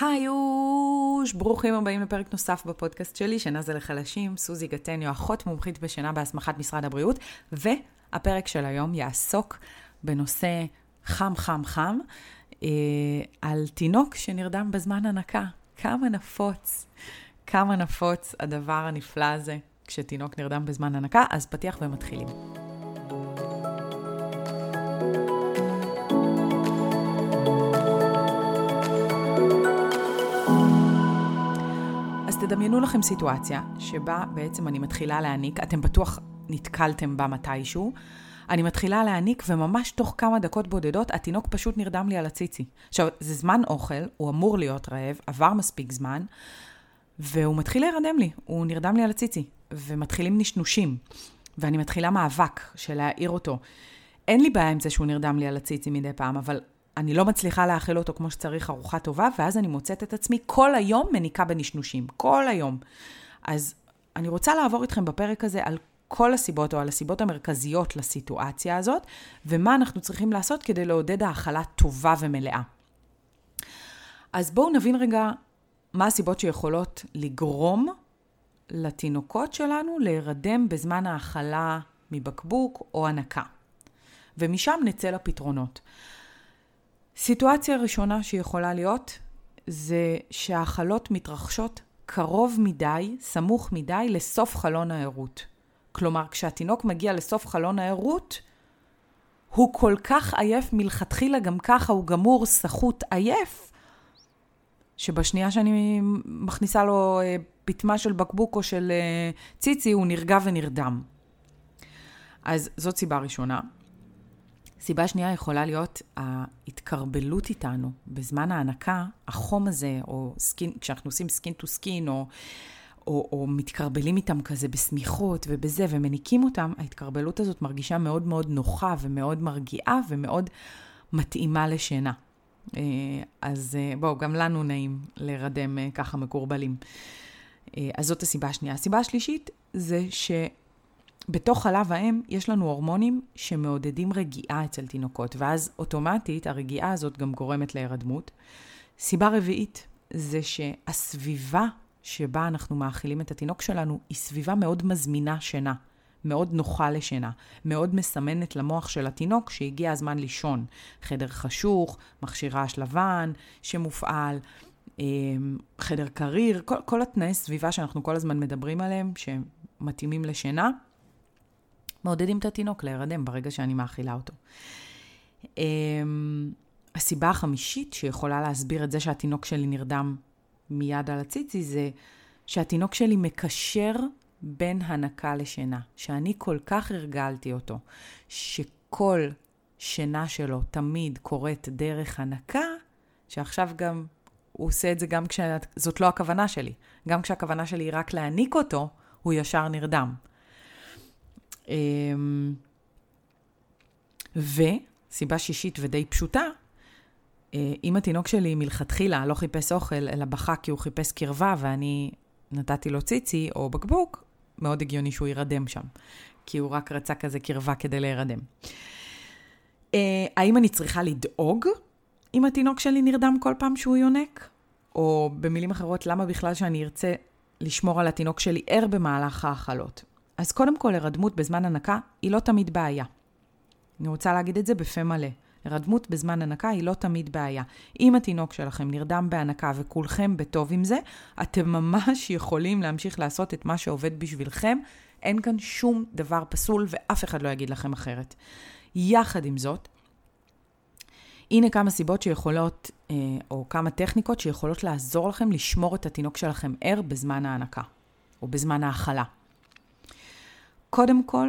היוש! ברוכים הבאים לפרק נוסף בפודקאסט שלי, שינה זה לחלשים, סוזי גטניו, אחות מומחית בשינה בהסמכת משרד הבריאות, והפרק של היום יעסוק בנושא חם חם חם, אה, על תינוק שנרדם בזמן הנקה. כמה נפוץ, כמה נפוץ הדבר הנפלא הזה כשתינוק נרדם בזמן הנקה, אז פתיח ומתחילים. תדמיינו לכם סיטואציה שבה בעצם אני מתחילה להעניק, אתם בטוח נתקלתם בה מתישהו, אני מתחילה להעניק וממש תוך כמה דקות בודדות התינוק פשוט נרדם לי על הציצי. עכשיו, זה זמן אוכל, הוא אמור להיות רעב, עבר מספיק זמן, והוא מתחיל להירדם לי, הוא נרדם לי על הציצי, ומתחילים נשנושים, ואני מתחילה מאבק של להעיר אותו. אין לי בעיה עם זה שהוא נרדם לי על הציצי מדי פעם, אבל אני לא מצליחה להאכיל אותו כמו שצריך ארוחה טובה, ואז אני מוצאת את עצמי כל היום מניקה בנשנושים. כל היום. אז אני רוצה לעבור איתכם בפרק הזה על כל הסיבות, או על הסיבות המרכזיות לסיטואציה הזאת, ומה אנחנו צריכים לעשות כדי לעודד האכלה טובה ומלאה. אז בואו נבין רגע מה הסיבות שיכולות לגרום לתינוקות שלנו להירדם בזמן האכלה מבקבוק או הנקה. ומשם נצא לפתרונות. סיטואציה ראשונה שיכולה להיות, זה שההאכלות מתרחשות קרוב מדי, סמוך מדי, לסוף חלון הערות. כלומר, כשהתינוק מגיע לסוף חלון הערות, הוא כל כך עייף מלכתחילה, גם ככה הוא גמור, סחוט, עייף, שבשנייה שאני מכניסה לו אה, פטמה של בקבוק או של אה, ציצי, הוא נרגע ונרדם. אז זאת סיבה ראשונה. סיבה שנייה יכולה להיות ההתכרבלות איתנו בזמן ההנקה, החום הזה, או skin, כשאנחנו עושים skin to skin, או, או, או מתכרבלים איתם כזה בסמיכות ובזה, ומניקים אותם, ההתכרבלות הזאת מרגישה מאוד מאוד נוחה ומאוד מרגיעה ומאוד מתאימה לשינה. אה, אז אה, בואו, גם לנו נעים להירדם אה, ככה מכורבלים. אז זאת הסיבה השנייה. הסיבה השלישית זה ש... בתוך חלב האם יש לנו הורמונים שמעודדים רגיעה אצל תינוקות, ואז אוטומטית הרגיעה הזאת גם גורמת להירדמות. סיבה רביעית זה שהסביבה שבה אנחנו מאכילים את התינוק שלנו היא סביבה מאוד מזמינה שינה, מאוד נוחה לשינה, מאוד מסמנת למוח של התינוק שהגיע הזמן לישון. חדר חשוך, מכשיר רעש לבן שמופעל, אמ, חדר קריר, כל, כל התנאי סביבה שאנחנו כל הזמן מדברים עליהם, שמתאימים לשינה. מעודדים את התינוק להירדם ברגע שאני מאכילה אותו. אמ, הסיבה החמישית שיכולה להסביר את זה שהתינוק שלי נרדם מיד על הציצי זה שהתינוק שלי מקשר בין הנקה לשינה. שאני כל כך הרגלתי אותו, שכל שינה שלו תמיד קורית דרך הנקה, שעכשיו גם הוא עושה את זה גם כשזאת לא הכוונה שלי. גם כשהכוונה שלי היא רק להעניק אותו, הוא ישר נרדם. אמ, וסיבה שישית ודי פשוטה, אה, אם התינוק שלי מלכתחילה לא חיפש אוכל, אלא בכה כי הוא חיפש קרבה ואני נתתי לו ציצי או בקבוק, מאוד הגיוני שהוא יירדם שם, כי הוא רק רצה כזה קרבה כדי להירדם. אה, האם אני צריכה לדאוג אם התינוק שלי נרדם כל פעם שהוא יונק? או במילים אחרות, למה בכלל שאני ארצה לשמור על התינוק שלי ער במהלך ההאכלות? אז קודם כל, הרדמות בזמן הנקה היא לא תמיד בעיה. אני רוצה להגיד את זה בפה מלא. הרדמות בזמן הנקה היא לא תמיד בעיה. אם התינוק שלכם נרדם בהנקה וכולכם בטוב עם זה, אתם ממש יכולים להמשיך לעשות את מה שעובד בשבילכם. אין כאן שום דבר פסול ואף אחד לא יגיד לכם אחרת. יחד עם זאת, הנה כמה סיבות שיכולות, אה, או כמה טכניקות שיכולות לעזור לכם לשמור את התינוק שלכם ער בזמן ההנקה, או בזמן ההאכלה. קודם כל,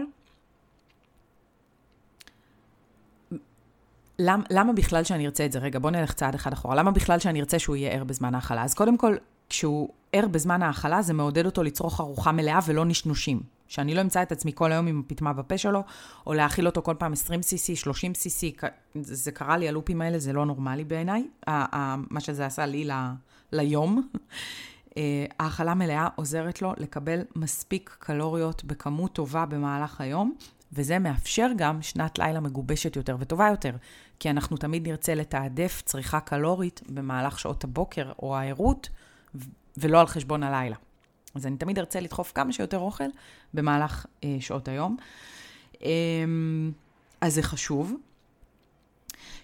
למ, למה בכלל שאני ארצה את זה? רגע, בוא נלך צעד אחד אחורה. למה בכלל שאני ארצה שהוא יהיה ער בזמן ההאכלה? אז קודם כל, כשהוא ער בזמן ההאכלה, זה מעודד אותו לצרוך ארוחה מלאה ולא נשנושים. שאני לא אמצא את עצמי כל היום עם הפטמה בפה שלו, או להאכיל אותו כל פעם 20 cc, 30 cc, זה קרה לי, הלופים האלה, זה לא נורמלי בעיניי, מה שזה עשה לי ל, ליום. האכלה מלאה עוזרת לו לקבל מספיק קלוריות בכמות טובה במהלך היום, וזה מאפשר גם שנת לילה מגובשת יותר וטובה יותר, כי אנחנו תמיד נרצה לתעדף צריכה קלורית במהלך שעות הבוקר או הערות, ולא על חשבון הלילה. אז אני תמיד ארצה לדחוף כמה שיותר אוכל במהלך אה, שעות היום. אה, אז זה חשוב.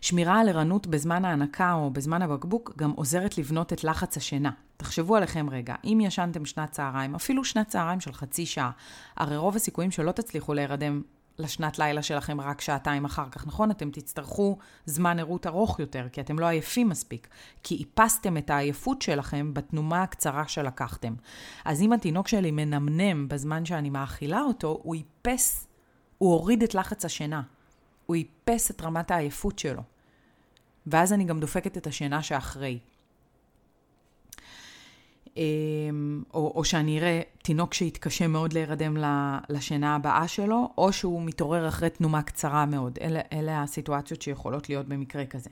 שמירה על ערנות בזמן ההנקה או בזמן הבקבוק גם עוזרת לבנות את לחץ השינה. תחשבו עליכם רגע, אם ישנתם שנת צהריים, אפילו שנת צהריים של חצי שעה, הרי רוב הסיכויים שלא תצליחו להירדם לשנת לילה שלכם רק שעתיים אחר כך, נכון? אתם תצטרכו זמן ערות ארוך יותר, כי אתם לא עייפים מספיק, כי איפסתם את העייפות שלכם בתנומה הקצרה שלקחתם. אז אם התינוק שלי מנמנם בזמן שאני מאכילה אותו, הוא איפס, הוא הוריד את לחץ השינה. הוא איפס את רמת העייפות שלו. ואז אני גם דופקת את השינה שאחרי. אמ, או, או שאני אראה תינוק שיתקשה מאוד להירדם לשינה הבאה שלו, או שהוא מתעורר אחרי תנומה קצרה מאוד. אלה, אלה הסיטואציות שיכולות להיות במקרה כזה.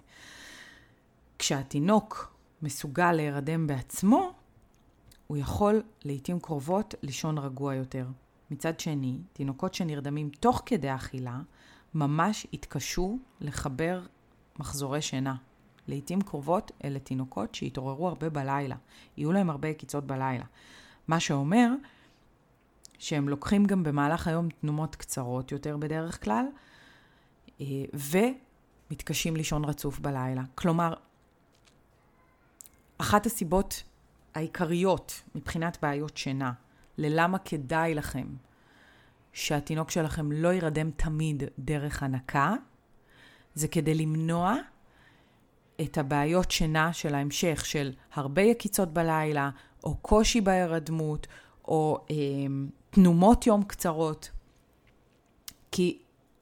כשהתינוק מסוגל להירדם בעצמו, הוא יכול לעתים קרובות לישון רגוע יותר. מצד שני, תינוקות שנרדמים תוך כדי אכילה, ממש יתקשו לחבר מחזורי שינה. לעתים קרובות אלה תינוקות שהתעוררו הרבה בלילה, יהיו להם הרבה עקיצות בלילה. מה שאומר שהם לוקחים גם במהלך היום תנומות קצרות יותר בדרך כלל, אה, ומתקשים לישון רצוף בלילה. כלומר, אחת הסיבות העיקריות מבחינת בעיות שינה, ללמה כדאי לכם שהתינוק שלכם לא יירדם תמיד דרך הנקה, זה כדי למנוע את הבעיות שינה של ההמשך, של הרבה יקיצות בלילה, או קושי בהירדמות, או אה, תנומות יום קצרות. כי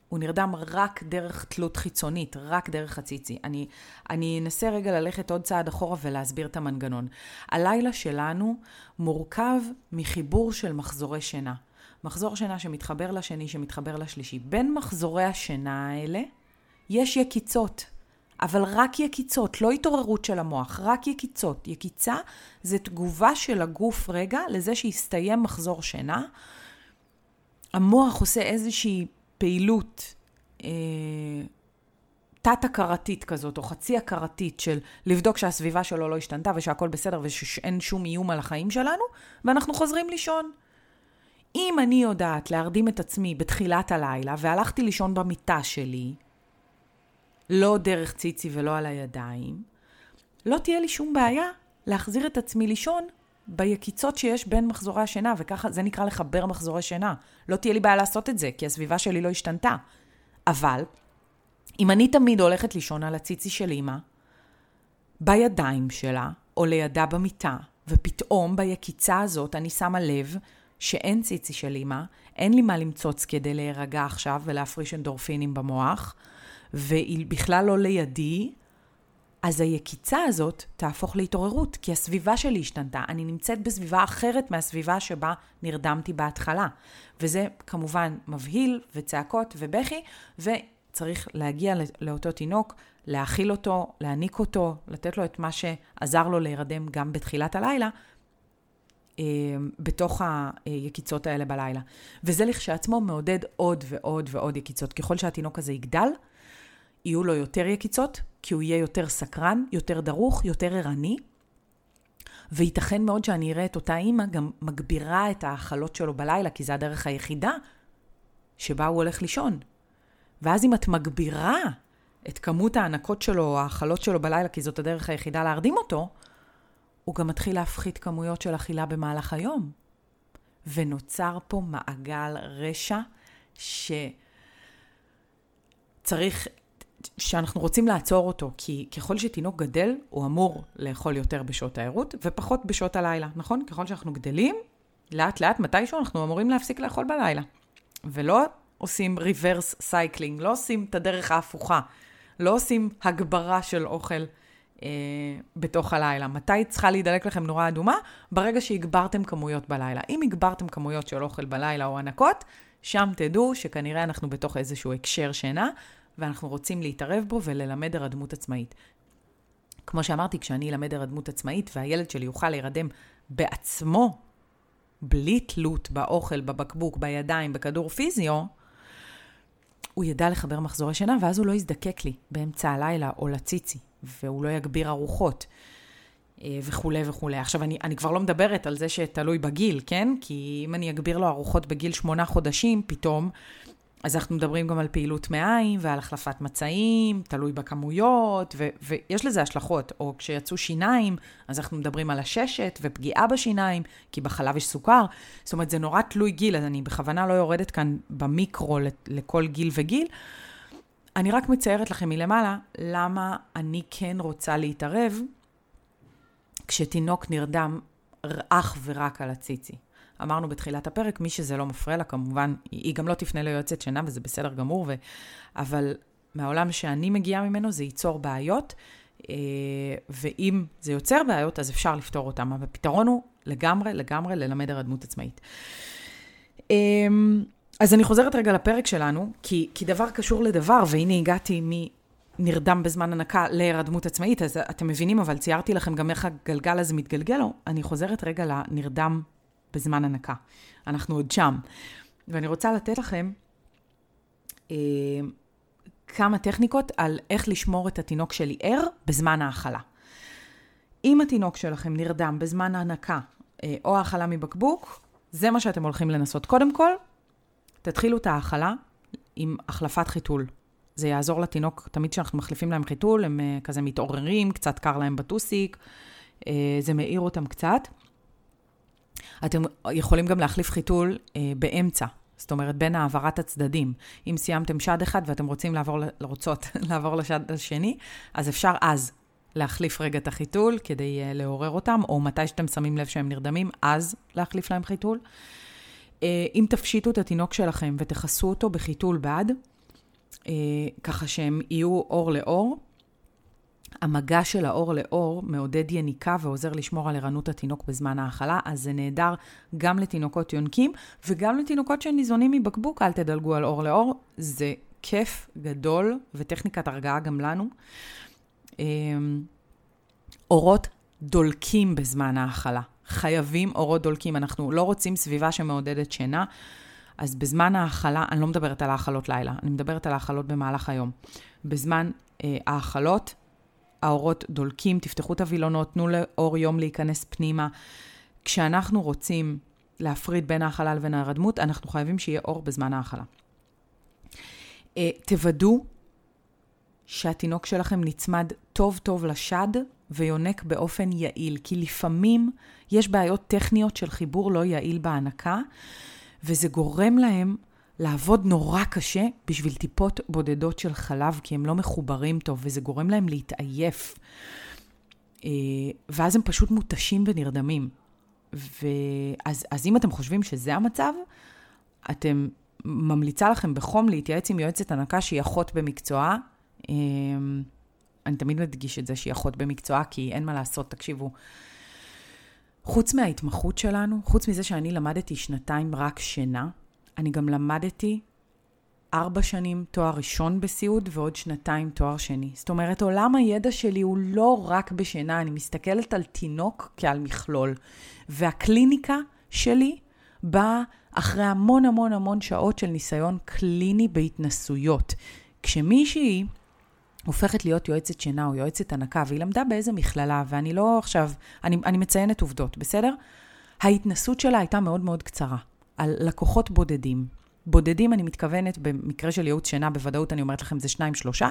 הוא נרדם רק דרך תלות חיצונית, רק דרך הציצי. אני, אני אנסה רגע ללכת עוד צעד אחורה ולהסביר את המנגנון. הלילה שלנו מורכב מחיבור של מחזורי שינה. מחזור שינה שמתחבר לשני, שמתחבר לשלישי. בין מחזורי השינה האלה יש יקיצות. אבל רק יקיצות, לא התעוררות של המוח, רק יקיצות. יקיצה זה תגובה של הגוף רגע לזה שהסתיים מחזור שינה. המוח עושה איזושהי פעילות אה, תת-הכרתית כזאת, או חצי הכרתית של לבדוק שהסביבה שלו לא השתנתה ושהכול בסדר ושאין שום איום על החיים שלנו, ואנחנו חוזרים לישון. אם אני יודעת להרדים את עצמי בתחילת הלילה והלכתי לישון במיטה שלי, לא דרך ציצי ולא על הידיים, לא תהיה לי שום בעיה להחזיר את עצמי לישון ביקיצות שיש בין מחזורי השינה, וככה זה נקרא לחבר מחזורי שינה. לא תהיה לי בעיה לעשות את זה, כי הסביבה שלי לא השתנתה. אבל, אם אני תמיד הולכת לישון על הציצי של אימא, בידיים שלה, או לידה במיטה, ופתאום ביקיצה הזאת אני שמה לב שאין ציצי של אימא, אין לי מה למצוץ כדי להירגע עכשיו ולהפריש אנדורפינים במוח, והיא בכלל לא לידי, אז היקיצה הזאת תהפוך להתעוררות, כי הסביבה שלי השתנתה. אני נמצאת בסביבה אחרת מהסביבה שבה נרדמתי בהתחלה. וזה כמובן מבהיל וצעקות ובכי, וצריך להגיע לאותו תינוק, להאכיל אותו, להעניק אותו, לתת לו את מה שעזר לו להירדם גם בתחילת הלילה, אה, בתוך היקיצות האלה בלילה. וזה לכשעצמו מעודד עוד ועוד ועוד יקיצות. ככל שהתינוק הזה יגדל, יהיו לו יותר יקיצות, כי הוא יהיה יותר סקרן, יותר דרוך, יותר ערני, וייתכן מאוד שאני אראה את אותה אימא גם מגבירה את ההאכלות שלו בלילה, כי זו הדרך היחידה שבה הוא הולך לישון. ואז אם את מגבירה את כמות ההנקות שלו או ההאכלות שלו בלילה, כי זאת הדרך היחידה להרדים אותו, הוא גם מתחיל להפחית כמויות של אכילה במהלך היום. ונוצר פה מעגל רשע שצריך שאנחנו רוצים לעצור אותו, כי ככל שתינוק גדל, הוא אמור לאכול יותר בשעות הערות ופחות בשעות הלילה, נכון? ככל שאנחנו גדלים, לאט לאט, מתישהו אנחנו אמורים להפסיק לאכול בלילה. ולא עושים reverse cycling, לא עושים את הדרך ההפוכה, לא עושים הגברה של אוכל אה, בתוך הלילה. מתי צריכה להידלק לכם נורה אדומה? ברגע שהגברתם כמויות בלילה. אם הגברתם כמויות של אוכל בלילה או הנקות, שם תדעו שכנראה אנחנו בתוך איזשהו הקשר שינה, ואנחנו רוצים להתערב בו וללמד הרדמות עצמאית. כמו שאמרתי, כשאני אלמד הרדמות עצמאית והילד שלי יוכל להירדם בעצמו, בלי תלות באוכל, בבקבוק, בידיים, בכדור פיזיו, הוא ידע לחבר מחזורי שינה, ואז הוא לא יזדקק לי באמצע הלילה או לציצי, והוא לא יגביר ארוחות. אה, וכולי וכולי. עכשיו, אני, אני כבר לא מדברת על זה שתלוי בגיל, כן? כי אם אני אגביר לו ארוחות בגיל שמונה חודשים, פתאום, אז אנחנו מדברים גם על פעילות מעיים ועל החלפת מצעים, תלוי בכמויות, ו, ויש לזה השלכות. או כשיצאו שיניים, אז אנחנו מדברים על הששת ופגיעה בשיניים, כי בחלב יש סוכר. זאת אומרת, זה נורא תלוי גיל, אז אני בכוונה לא יורדת כאן במיקרו לכל גיל וגיל. אני רק מציירת לכם מלמעלה למה אני כן רוצה להתערב כשתינוק נרדם אך ורק על הציצי. אמרנו בתחילת הפרק, מי שזה לא מפריע לה, כמובן, היא גם לא תפנה ליועצת שינה, וזה בסדר גמור, ו... אבל מהעולם שאני מגיעה ממנו זה ייצור בעיות, אה, ואם זה יוצר בעיות, אז אפשר לפתור אותם. אבל הפתרון הוא לגמרי, לגמרי ללמד הרדמות עצמאית. אמ, אז אני חוזרת רגע לפרק שלנו, כי, כי דבר קשור לדבר, והנה הגעתי נרדם בזמן הנקה להירדמות עצמאית, אז אתם מבינים, אבל ציירתי לכם גם איך הגלגל הזה מתגלגל לו. אני חוזרת רגע לנרדם בזמן הנקה. אנחנו עוד שם. ואני רוצה לתת לכם אה, כמה טכניקות על איך לשמור את התינוק שלי ער בזמן ההאכלה. אם התינוק שלכם נרדם בזמן ההנקה אה, או האכלה מבקבוק, זה מה שאתם הולכים לנסות. קודם כל, תתחילו את ההאכלה עם החלפת חיתול. זה יעזור לתינוק, תמיד כשאנחנו מחליפים להם חיתול, הם uh, כזה מתעוררים, קצת קר להם בטוסיק, uh, זה מאיר אותם קצת. אתם יכולים גם להחליף חיתול uh, באמצע, זאת אומרת, בין העברת הצדדים. אם סיימתם שד אחד ואתם רוצים לעבור, רוצות לעבור לשד השני, אז אפשר אז להחליף רגע את החיתול כדי uh, לעורר אותם, או מתי שאתם שמים לב שהם נרדמים, אז להחליף להם חיתול. Uh, אם תפשיטו את התינוק שלכם ותכסו אותו בחיתול בד, אה, ככה שהם יהיו אור לאור. המגע של האור לאור מעודד יניקה ועוזר לשמור על ערנות התינוק בזמן ההאכלה, אז זה נהדר גם לתינוקות יונקים וגם לתינוקות שניזונים מבקבוק, אל תדלגו על אור לאור, זה כיף גדול וטכניקת הרגעה גם לנו. אה, אורות דולקים בזמן ההאכלה. חייבים אורות דולקים. אנחנו לא רוצים סביבה שמעודדת שינה. אז בזמן ההאכלה, אני לא מדברת על האכלות לילה, אני מדברת על האכלות במהלך היום. בזמן אה, ההאכלות, האורות דולקים, תפתחו את הווילונות, תנו לאור יום להיכנס פנימה. כשאנחנו רוצים להפריד בין ההאכלה לבין ההרדמות, אנחנו חייבים שיהיה אור בזמן ההאכלה. אה, תוודאו שהתינוק שלכם נצמד טוב טוב לשד ויונק באופן יעיל, כי לפעמים יש בעיות טכניות של חיבור לא יעיל בהנקה, וזה גורם להם לעבוד נורא קשה בשביל טיפות בודדות של חלב, כי הם לא מחוברים טוב, וזה גורם להם להתעייף. אה, ואז הם פשוט מותשים ונרדמים. ואז אז אם אתם חושבים שזה המצב, אתם, ממליצה לכם בחום להתייעץ עם יועצת הנקה שהיא אחות במקצועה. אה, אני תמיד מדגיש את זה שהיא אחות במקצועה, כי אין מה לעשות, תקשיבו. חוץ מההתמחות שלנו, חוץ מזה שאני למדתי שנתיים רק שינה, אני גם למדתי ארבע שנים תואר ראשון בסיעוד ועוד שנתיים תואר שני. זאת אומרת, עולם הידע שלי הוא לא רק בשינה, אני מסתכלת על תינוק כעל מכלול. והקליניקה שלי באה אחרי המון המון המון שעות של ניסיון קליני בהתנסויות. כשמישהי הופכת להיות יועצת שינה או יועצת הנקה, והיא למדה באיזה מכללה, ואני לא עכשיו, אני, אני מציינת עובדות, בסדר? ההתנסות שלה הייתה מאוד מאוד קצרה, על לקוחות בודדים. בודדים, אני מתכוונת, במקרה של ייעוץ שינה, בוודאות אני אומרת לכם, זה שניים, שלושה,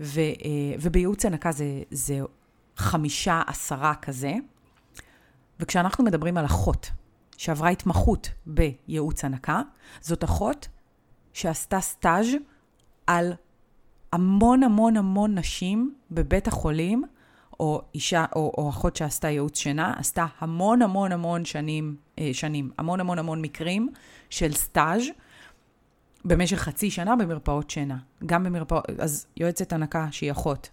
ו, אה, ובייעוץ הנקה זה, זה חמישה, עשרה כזה. וכשאנחנו מדברים על אחות שעברה התמחות בייעוץ הנקה, זאת אחות שעשתה סטאז' על המון המון המון נשים בבית החולים, או אישה, או, או אחות שעשתה ייעוץ שינה, עשתה המון המון המון שנים, שנים, המון המון המון מקרים של סטאז' במשך חצי שנה במרפאות שינה. גם במרפאות, אז יועצת הנקה שהיא אחות,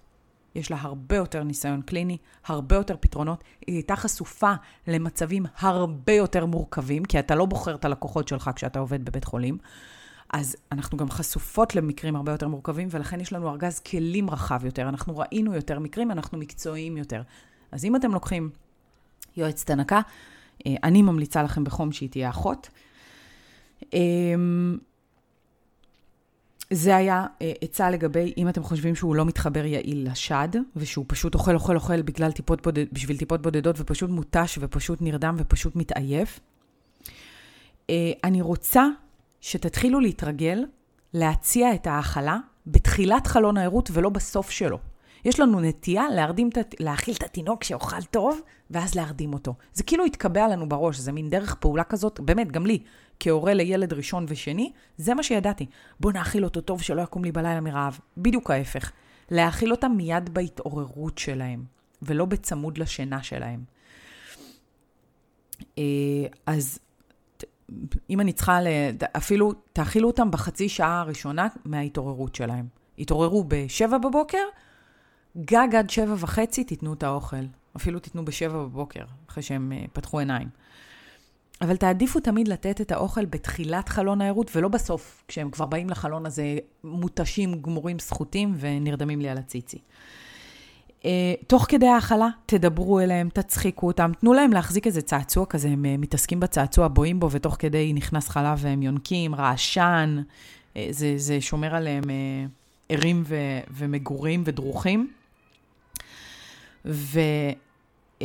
יש לה הרבה יותר ניסיון קליני, הרבה יותר פתרונות. היא הייתה חשופה למצבים הרבה יותר מורכבים, כי אתה לא בוחר את הלקוחות שלך כשאתה עובד בבית חולים. אז אנחנו גם חשופות למקרים הרבה יותר מורכבים, ולכן יש לנו ארגז כלים רחב יותר. אנחנו ראינו יותר מקרים, אנחנו מקצועיים יותר. אז אם אתם לוקחים יועצת הנקה, אה, אני ממליצה לכם בחום שהיא תהיה אחות. אמ, זה היה אה, עצה לגבי אם אתם חושבים שהוא לא מתחבר יעיל לשד, ושהוא פשוט אוכל, אוכל, אוכל בגלל טיפות בודד, בשביל טיפות בודדות, ופשוט מותש, ופשוט נרדם, ופשוט מתעייף. אה, אני רוצה שתתחילו להתרגל להציע את ההאכלה בתחילת חלון הערות ולא בסוף שלו. יש לנו נטייה להרדים, להאכיל את התינוק שאוכל טוב, ואז להרדים אותו. זה כאילו התקבע לנו בראש, זה מין דרך פעולה כזאת, באמת, גם לי, כהורה לילד ראשון ושני, זה מה שידעתי. בוא נאכיל אותו טוב שלא יקום לי בלילה מרעב. בדיוק ההפך. להאכיל אותם מיד בהתעוררות שלהם, ולא בצמוד לשינה שלהם. אה, אז אם אני צריכה, אפילו תאכילו אותם בחצי שעה הראשונה מההתעוררות שלהם. התעוררו ב-7 בבוקר, גג עד שבע וחצי תיתנו את האוכל. אפילו תיתנו בשבע בבוקר, אחרי שהם uh, פתחו עיניים. אבל תעדיפו תמיד לתת את האוכל בתחילת חלון הערות, ולא בסוף, כשהם כבר באים לחלון הזה מותשים, גמורים, סחוטים ונרדמים לי על הציצי. Uh, תוך כדי ההאכלה, תדברו אליהם, תצחיקו אותם, תנו להם להחזיק איזה צעצוע כזה, הם uh, מתעסקים בצעצוע, בואים בו, ותוך כדי נכנס חלב והם יונקים, רעשן, זה, זה שומר עליהם ערים ו- ומגורים ודרוכים. ואם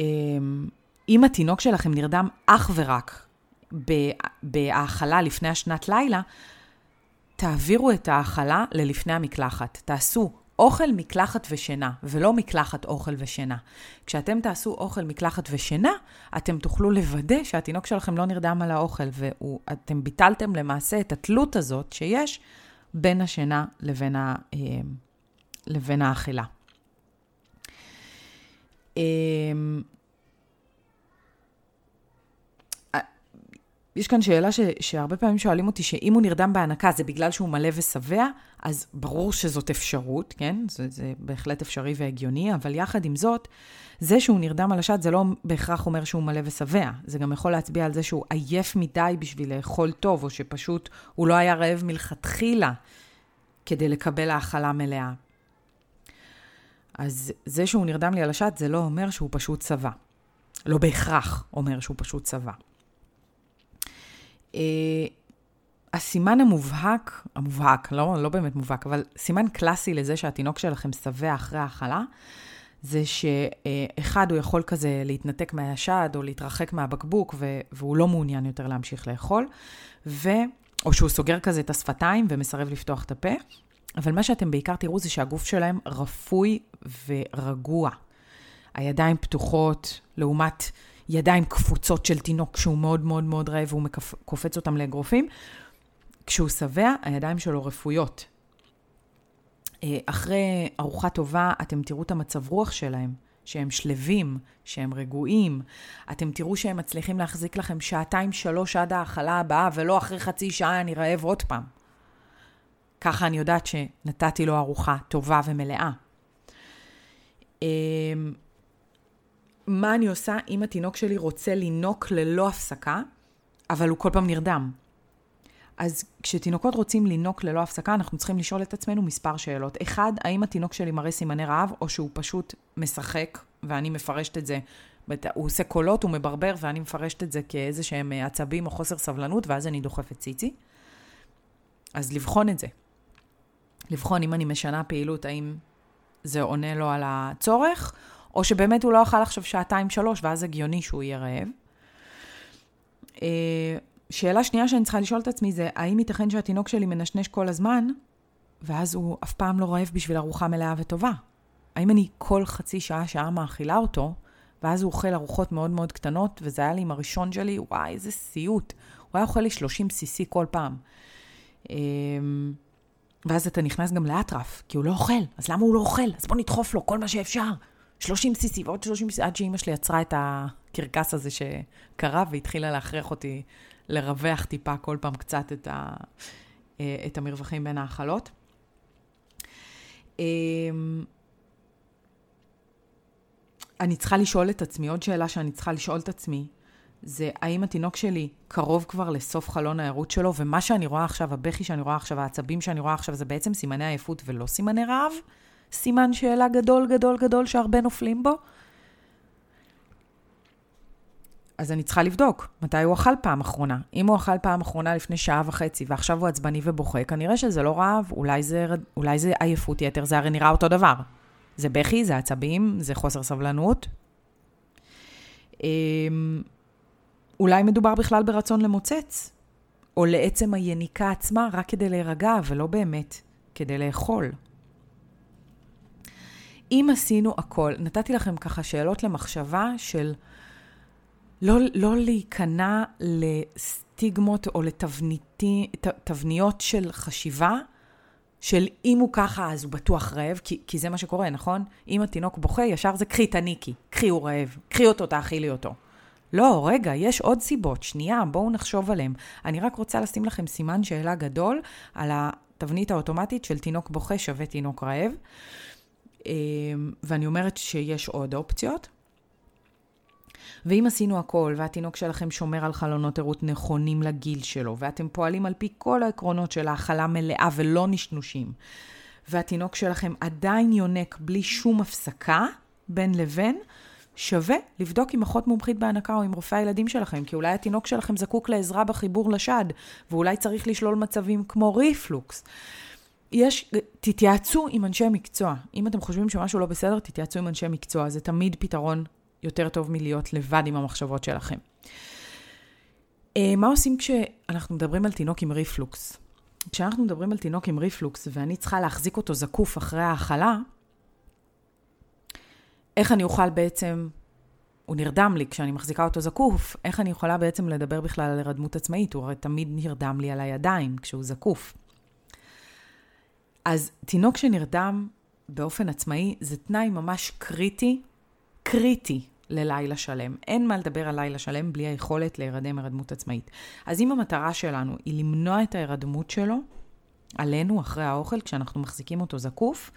התינוק שלכם נרדם אך ורק בהאכלה לפני השנת לילה, תעבירו את ההאכלה ללפני המקלחת. תעשו אוכל, מקלחת ושינה, ולא מקלחת, אוכל ושינה. כשאתם תעשו אוכל, מקלחת ושינה, אתם תוכלו לוודא שהתינוק שלכם לא נרדם על האוכל, ואתם ביטלתם למעשה את התלות הזאת שיש בין השינה לבין, ה, אה, לבין האכילה. אמ, יש כאן שאלה ש, שהרבה פעמים שואלים אותי, שאם הוא נרדם בהנקה זה בגלל שהוא מלא ושבע, אז ברור שזאת אפשרות, כן? זה, זה בהחלט אפשרי והגיוני, אבל יחד עם זאת, זה שהוא נרדם על השד זה לא בהכרח אומר שהוא מלא ושבע. זה גם יכול להצביע על זה שהוא עייף מדי בשביל לאכול טוב, או שפשוט הוא לא היה רעב מלכתחילה כדי לקבל האכלה מלאה. אז זה שהוא נרדם לי על השד, זה לא אומר שהוא פשוט צבא. לא בהכרח אומר שהוא פשוט צבא. Uh, הסימן המובהק, המובהק, לא, לא באמת מובהק, אבל סימן קלאסי לזה שהתינוק שלכם שבע אחרי ההאכלה, זה שאחד, הוא יכול כזה להתנתק מהשד או להתרחק מהבקבוק, והוא לא מעוניין יותר להמשיך לאכול, ו... או שהוא סוגר כזה את השפתיים ומסרב לפתוח את הפה, אבל מה שאתם בעיקר תראו זה שהגוף שלהם רפוי ורגוע. הידיים פתוחות, לעומת ידיים קפוצות של תינוק שהוא מאוד מאוד מאוד רעב והוא קופץ אותם לאגרופים. כשהוא שבע, הידיים שלו רפויות. אה, אחרי ארוחה טובה, אתם תראו את המצב רוח שלהם, שהם שלווים, שהם רגועים. אתם תראו שהם מצליחים להחזיק לכם שעתיים, שלוש עד ההאכלה הבאה, ולא אחרי חצי שעה אני רעב עוד פעם. ככה אני יודעת שנתתי לו ארוחה טובה ומלאה. אמ, מה אני עושה אם התינוק שלי רוצה לינוק ללא הפסקה, אבל הוא כל פעם נרדם? אז כשתינוקות רוצים לינוק ללא הפסקה, אנחנו צריכים לשאול את עצמנו מספר שאלות. אחד, האם התינוק שלי מראה סימני רעב, או שהוא פשוט משחק, ואני מפרשת את זה, הוא עושה קולות, הוא מברבר, ואני מפרשת את זה כאיזה שהם עצבים או חוסר סבלנות, ואז אני דוחפת ציצי. אז לבחון את זה. לבחון אם אני משנה פעילות, האם זה עונה לו על הצורך, או שבאמת הוא לא אכל עכשיו שעתיים-שלוש, ואז הגיוני שהוא יהיה רעב. אה, שאלה שנייה שאני צריכה לשאול את עצמי זה, האם ייתכן שהתינוק שלי מנשנש כל הזמן, ואז הוא אף פעם לא רעב בשביל ארוחה מלאה וטובה? האם אני כל חצי שעה, שעה מאכילה אותו, ואז הוא אוכל ארוחות מאוד מאוד קטנות, וזה היה לי עם הראשון שלי, וואי, איזה סיוט. הוא היה אוכל לי 30 cc כל פעם. ואז אתה נכנס גם לאטרף, כי הוא לא אוכל, אז למה הוא לא אוכל? אז בוא נדחוף לו כל מה שאפשר. 30 סיסי ועוד 30 סיסי, עד שאימא שלי יצרה את הקרקס הזה שקרה והתחילה להכריח אותי לרווח טיפה כל פעם קצת את, ה, אה, את המרווחים בין ההאכלות. אמ, אני צריכה לשאול את עצמי, עוד שאלה שאני צריכה לשאול את עצמי, זה האם התינוק שלי קרוב כבר לסוף חלון הערות שלו, ומה שאני רואה עכשיו, הבכי שאני רואה עכשיו, העצבים שאני רואה עכשיו, זה בעצם סימני עייפות ולא סימני רעב? סימן שאלה גדול גדול גדול שהרבה נופלים בו? אז אני צריכה לבדוק מתי הוא אכל פעם אחרונה. אם הוא אכל פעם אחרונה לפני שעה וחצי ועכשיו הוא עצבני ובוכה, כנראה שזה לא רעב, אולי זה, אולי זה עייפות יתר, זה הרי נראה אותו דבר. זה בכי, זה עצבים, זה חוסר סבלנות. אולי מדובר בכלל ברצון למוצץ, או לעצם היניקה עצמה רק כדי להירגע, ולא באמת כדי לאכול. אם עשינו הכל, נתתי לכם ככה שאלות למחשבה של לא, לא להיכנע לסטיגמות או לתבניות של חשיבה, של אם הוא ככה אז הוא בטוח רעב, כי, כי זה מה שקורה, נכון? אם התינוק בוכה, ישר זה קחי תניקי, קחי הוא רעב, קחי אותו, תאכילי אותו. לא, רגע, יש עוד סיבות, שנייה, בואו נחשוב עליהן. אני רק רוצה לשים לכם סימן שאלה גדול על התבנית האוטומטית של תינוק בוכה שווה תינוק רעב. אמ, ואני אומרת שיש עוד אופציות. ואם עשינו הכל, והתינוק שלכם שומר על חלונות ערות נכונים לגיל שלו, ואתם פועלים על פי כל העקרונות של האכלה מלאה ולא נשנושים, והתינוק שלכם עדיין יונק בלי שום הפסקה בין לבין, שווה לבדוק עם אחות מומחית בהנקה או עם רופא הילדים שלכם, כי אולי התינוק שלכם זקוק לעזרה בחיבור לשד, ואולי צריך לשלול מצבים כמו ריפלוקס. יש, תתייעצו עם אנשי מקצוע. אם אתם חושבים שמשהו לא בסדר, תתייעצו עם אנשי מקצוע. זה תמיד פתרון יותר טוב מלהיות לבד עם המחשבות שלכם. אה, מה עושים כשאנחנו מדברים על תינוק עם ריפלוקס? כשאנחנו מדברים על תינוק עם ריפלוקס ואני צריכה להחזיק אותו זקוף אחרי ההאכלה, איך אני אוכל בעצם, הוא נרדם לי כשאני מחזיקה אותו זקוף, איך אני יכולה בעצם לדבר בכלל על הרדמות עצמאית? הוא הרי תמיד נרדם לי על הידיים כשהוא זקוף. אז תינוק שנרדם באופן עצמאי זה תנאי ממש קריטי, קריטי ללילה שלם. אין מה לדבר על לילה שלם בלי היכולת להירדם הרדמות עצמאית. אז אם המטרה שלנו היא למנוע את ההירדמות שלו, עלינו אחרי האוכל, כשאנחנו מחזיקים אותו זקוף,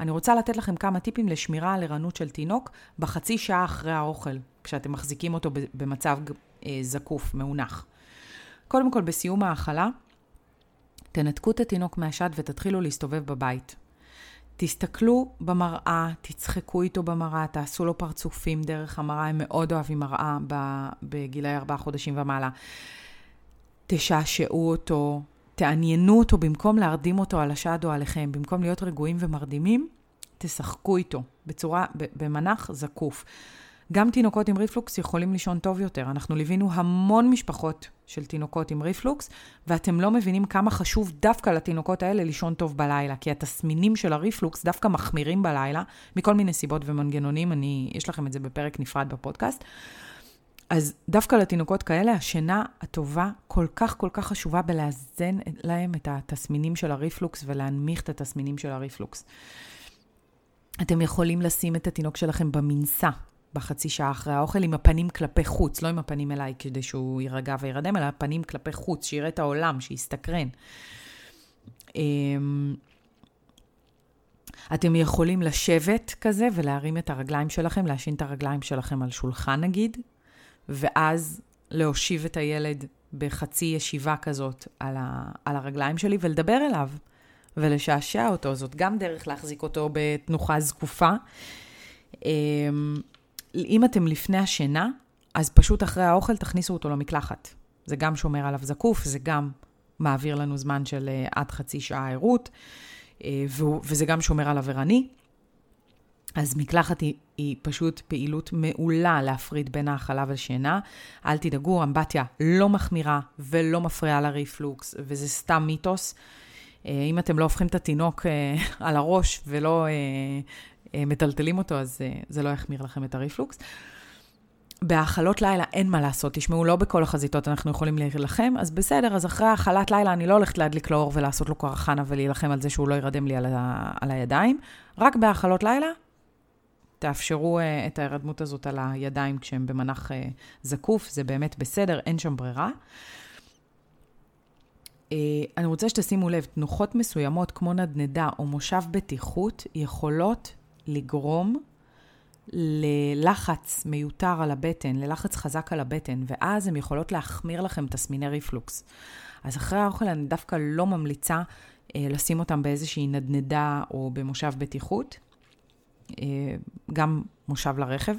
אני רוצה לתת לכם כמה טיפים לשמירה על ערנות של תינוק בחצי שעה אחרי האוכל, כשאתם מחזיקים אותו במצב אה, זקוף, מאונח. קודם כל, בסיום ההאכלה, תנתקו את התינוק מהשד ותתחילו להסתובב בבית. תסתכלו במראה, תצחקו איתו במראה, תעשו לו פרצופים דרך המראה, הם מאוד אוהבים מראה בגילאי ארבעה חודשים ומעלה. תשעשעו אותו, תעניינו אותו במקום להרדים אותו על השד או עליכם, במקום להיות רגועים ומרדימים, תשחקו איתו בצורה, במנח זקוף. גם תינוקות עם ריפלוקס יכולים לישון טוב יותר. אנחנו ליווינו המון משפחות של תינוקות עם ריפלוקס, ואתם לא מבינים כמה חשוב דווקא לתינוקות האלה לישון טוב בלילה, כי התסמינים של הריפלוקס דווקא מחמירים בלילה, מכל מיני סיבות ומנגנונים, אני, יש לכם את זה בפרק נפרד בפודקאסט. אז דווקא לתינוקות כאלה, השינה הטובה כל כך כל כך חשובה בלאזן להם את התסמינים של הריפלוקס ולהנמיך את התסמינים של הריפלוקס. אתם יכולים לשים את התינוק שלכם במנסה, בחצי שעה אחרי האוכל, עם הפנים כלפי חוץ, לא עם הפנים אליי כדי שהוא יירגע וירדם, אלא הפנים כלפי חוץ, שיראה את העולם, שיסתקרן. אמ, אתם יכולים לשבת כזה ולהרים את הרגליים שלכם, להשין את הרגליים שלכם על שולחן נגיד, ואז להושיב את הילד בחצי ישיבה כזאת על, ה, על הרגליים שלי ולדבר אליו ולשעשע אותו. זאת גם דרך להחזיק אותו בתנוחה זקופה. אמ, אם אתם לפני השינה, אז פשוט אחרי האוכל תכניסו אותו למקלחת. זה גם שומר עליו זקוף, זה גם מעביר לנו זמן של uh, עד חצי שעה ערות, uh, וזה גם שומר עליו ערני. אז מקלחת היא, היא פשוט פעילות מעולה להפריד בין האכלה ושינה. אל תדאגו, אמבטיה לא מחמירה ולא מפריעה לריפלוקס, וזה סתם מיתוס. Uh, אם אתם לא הופכים את התינוק uh, על הראש ולא אה, מטלטלים אותו, אז אה, זה לא יחמיר לכם את הריפלוקס. בהאכלות לילה אין מה לעשות, תשמעו, לא בכל החזיתות אנחנו יכולים להילחם, אז בסדר, אז אחרי האכלת לילה אני לא הולכת להדליק לו אור ולעשות לו קרחנה ולהילחם על זה שהוא לא ירדם לי על, ה, על הידיים. רק בהאכלות לילה, תאפשרו uh, את ההירדמות הזאת על הידיים כשהם במנח uh, זקוף, זה באמת בסדר, אין שם ברירה. Uh, אני רוצה שתשימו לב, תנוחות מסוימות כמו נדנדה או מושב בטיחות יכולות לגרום ללחץ מיותר על הבטן, ללחץ חזק על הבטן, ואז הן יכולות להחמיר לכם תסמיני ריפלוקס. אז אחרי האוכל אני דווקא לא ממליצה אה, לשים אותם באיזושהי נדנדה או במושב בטיחות. אה, גם מושב לרכב,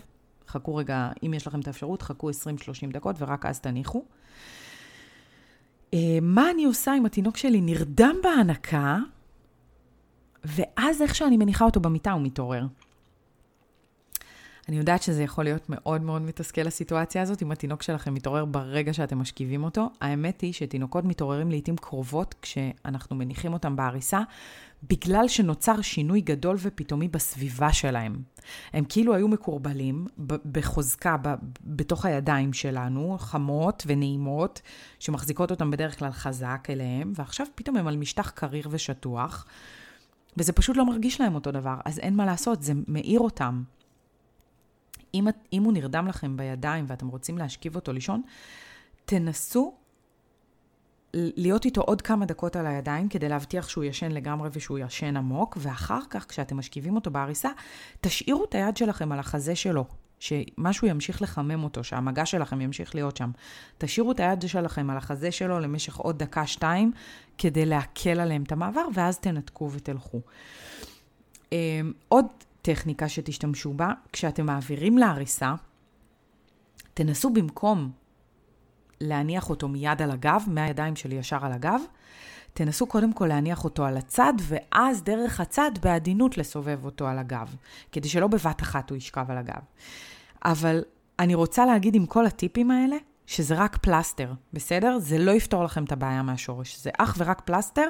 חכו רגע, אם יש לכם את האפשרות, חכו 20-30 דקות ורק אז תניחו. אה, מה אני עושה אם התינוק שלי נרדם בהנקה, ואז איך שאני מניחה אותו במיטה הוא מתעורר. אני יודעת שזה יכול להיות מאוד מאוד מתסכל הסיטואציה הזאת, אם התינוק שלכם מתעורר ברגע שאתם משכיבים אותו. האמת היא שתינוקות מתעוררים לעיתים קרובות כשאנחנו מניחים אותם בעריסה, בגלל שנוצר שינוי גדול ופתאומי בסביבה שלהם. הם כאילו היו מקורבלים בחוזקה בתוך הידיים שלנו, חמות ונעימות, שמחזיקות אותם בדרך כלל חזק אליהם, ועכשיו פתאום הם על משטח קריר ושטוח, וזה פשוט לא מרגיש להם אותו דבר, אז אין מה לעשות, זה מאיר אותם. אם, אם הוא נרדם לכם בידיים ואתם רוצים להשכיב אותו לישון, תנסו להיות איתו עוד כמה דקות על הידיים כדי להבטיח שהוא ישן לגמרי ושהוא ישן עמוק, ואחר כך, כשאתם משכיבים אותו בעריסה, תשאירו את היד שלכם על החזה שלו, שמשהו ימשיך לחמם אותו, שהמגע שלכם ימשיך להיות שם. תשאירו את היד שלכם על החזה שלו למשך עוד דקה-שתיים, כדי להקל עליהם את המעבר, ואז תנתקו ותלכו. אמ, עוד טכניקה שתשתמשו בה, כשאתם מעבירים להריסה, תנסו במקום להניח אותו מיד על הגב, מהידיים שלי ישר על הגב, תנסו קודם כל להניח אותו על הצד, ואז דרך הצד בעדינות לסובב אותו על הגב, כדי שלא בבת אחת הוא ישכב על הגב. אבל אני רוצה להגיד עם כל הטיפים האלה, שזה רק פלסטר, בסדר? זה לא יפתור לכם את הבעיה מהשורש. זה אך ורק פלסטר,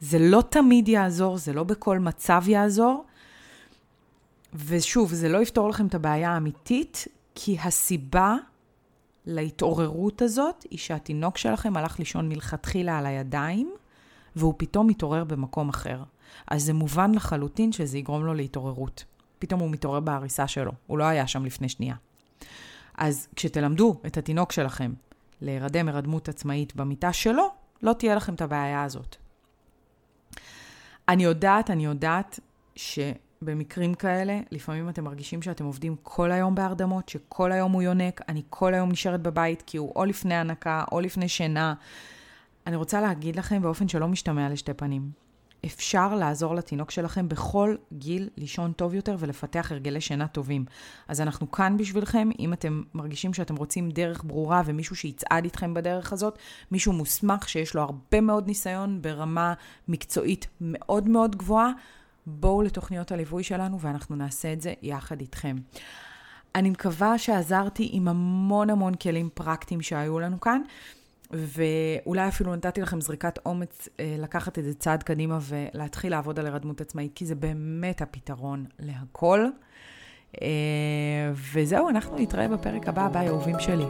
זה לא תמיד יעזור, זה לא בכל מצב יעזור, ושוב, זה לא יפתור לכם את הבעיה האמיתית, כי הסיבה להתעוררות הזאת היא שהתינוק שלכם הלך לישון מלכתחילה על הידיים, והוא פתאום מתעורר במקום אחר. אז זה מובן לחלוטין שזה יגרום לו להתעוררות. פתאום הוא מתעורר בעריסה שלו, הוא לא היה שם לפני שנייה. אז כשתלמדו את התינוק שלכם להירדם הרדמות עצמאית במיטה שלו, לא תהיה לכם את הבעיה הזאת. אני יודעת, אני יודעת ש... במקרים כאלה, לפעמים אתם מרגישים שאתם עובדים כל היום בהרדמות, שכל היום הוא יונק, אני כל היום נשארת בבית כי הוא או לפני הנקה או לפני שינה. אני רוצה להגיד לכם באופן שלא משתמע לשתי פנים. אפשר לעזור לתינוק שלכם בכל גיל לישון טוב יותר ולפתח הרגלי שינה טובים. אז אנחנו כאן בשבילכם, אם אתם מרגישים שאתם רוצים דרך ברורה ומישהו שיצעד איתכם בדרך הזאת, מישהו מוסמך שיש לו הרבה מאוד ניסיון ברמה מקצועית מאוד מאוד גבוהה, בואו לתוכניות הליווי שלנו ואנחנו נעשה את זה יחד איתכם. אני מקווה שעזרתי עם המון המון כלים פרקטיים שהיו לנו כאן, ואולי אפילו נתתי לכם זריקת אומץ אה, לקחת את זה צעד קדימה ולהתחיל לעבוד על הרדמות עצמאית, כי זה באמת הפתרון להכל. אה, וזהו, אנחנו נתראה בפרק הבא, ביי אהובים שלי.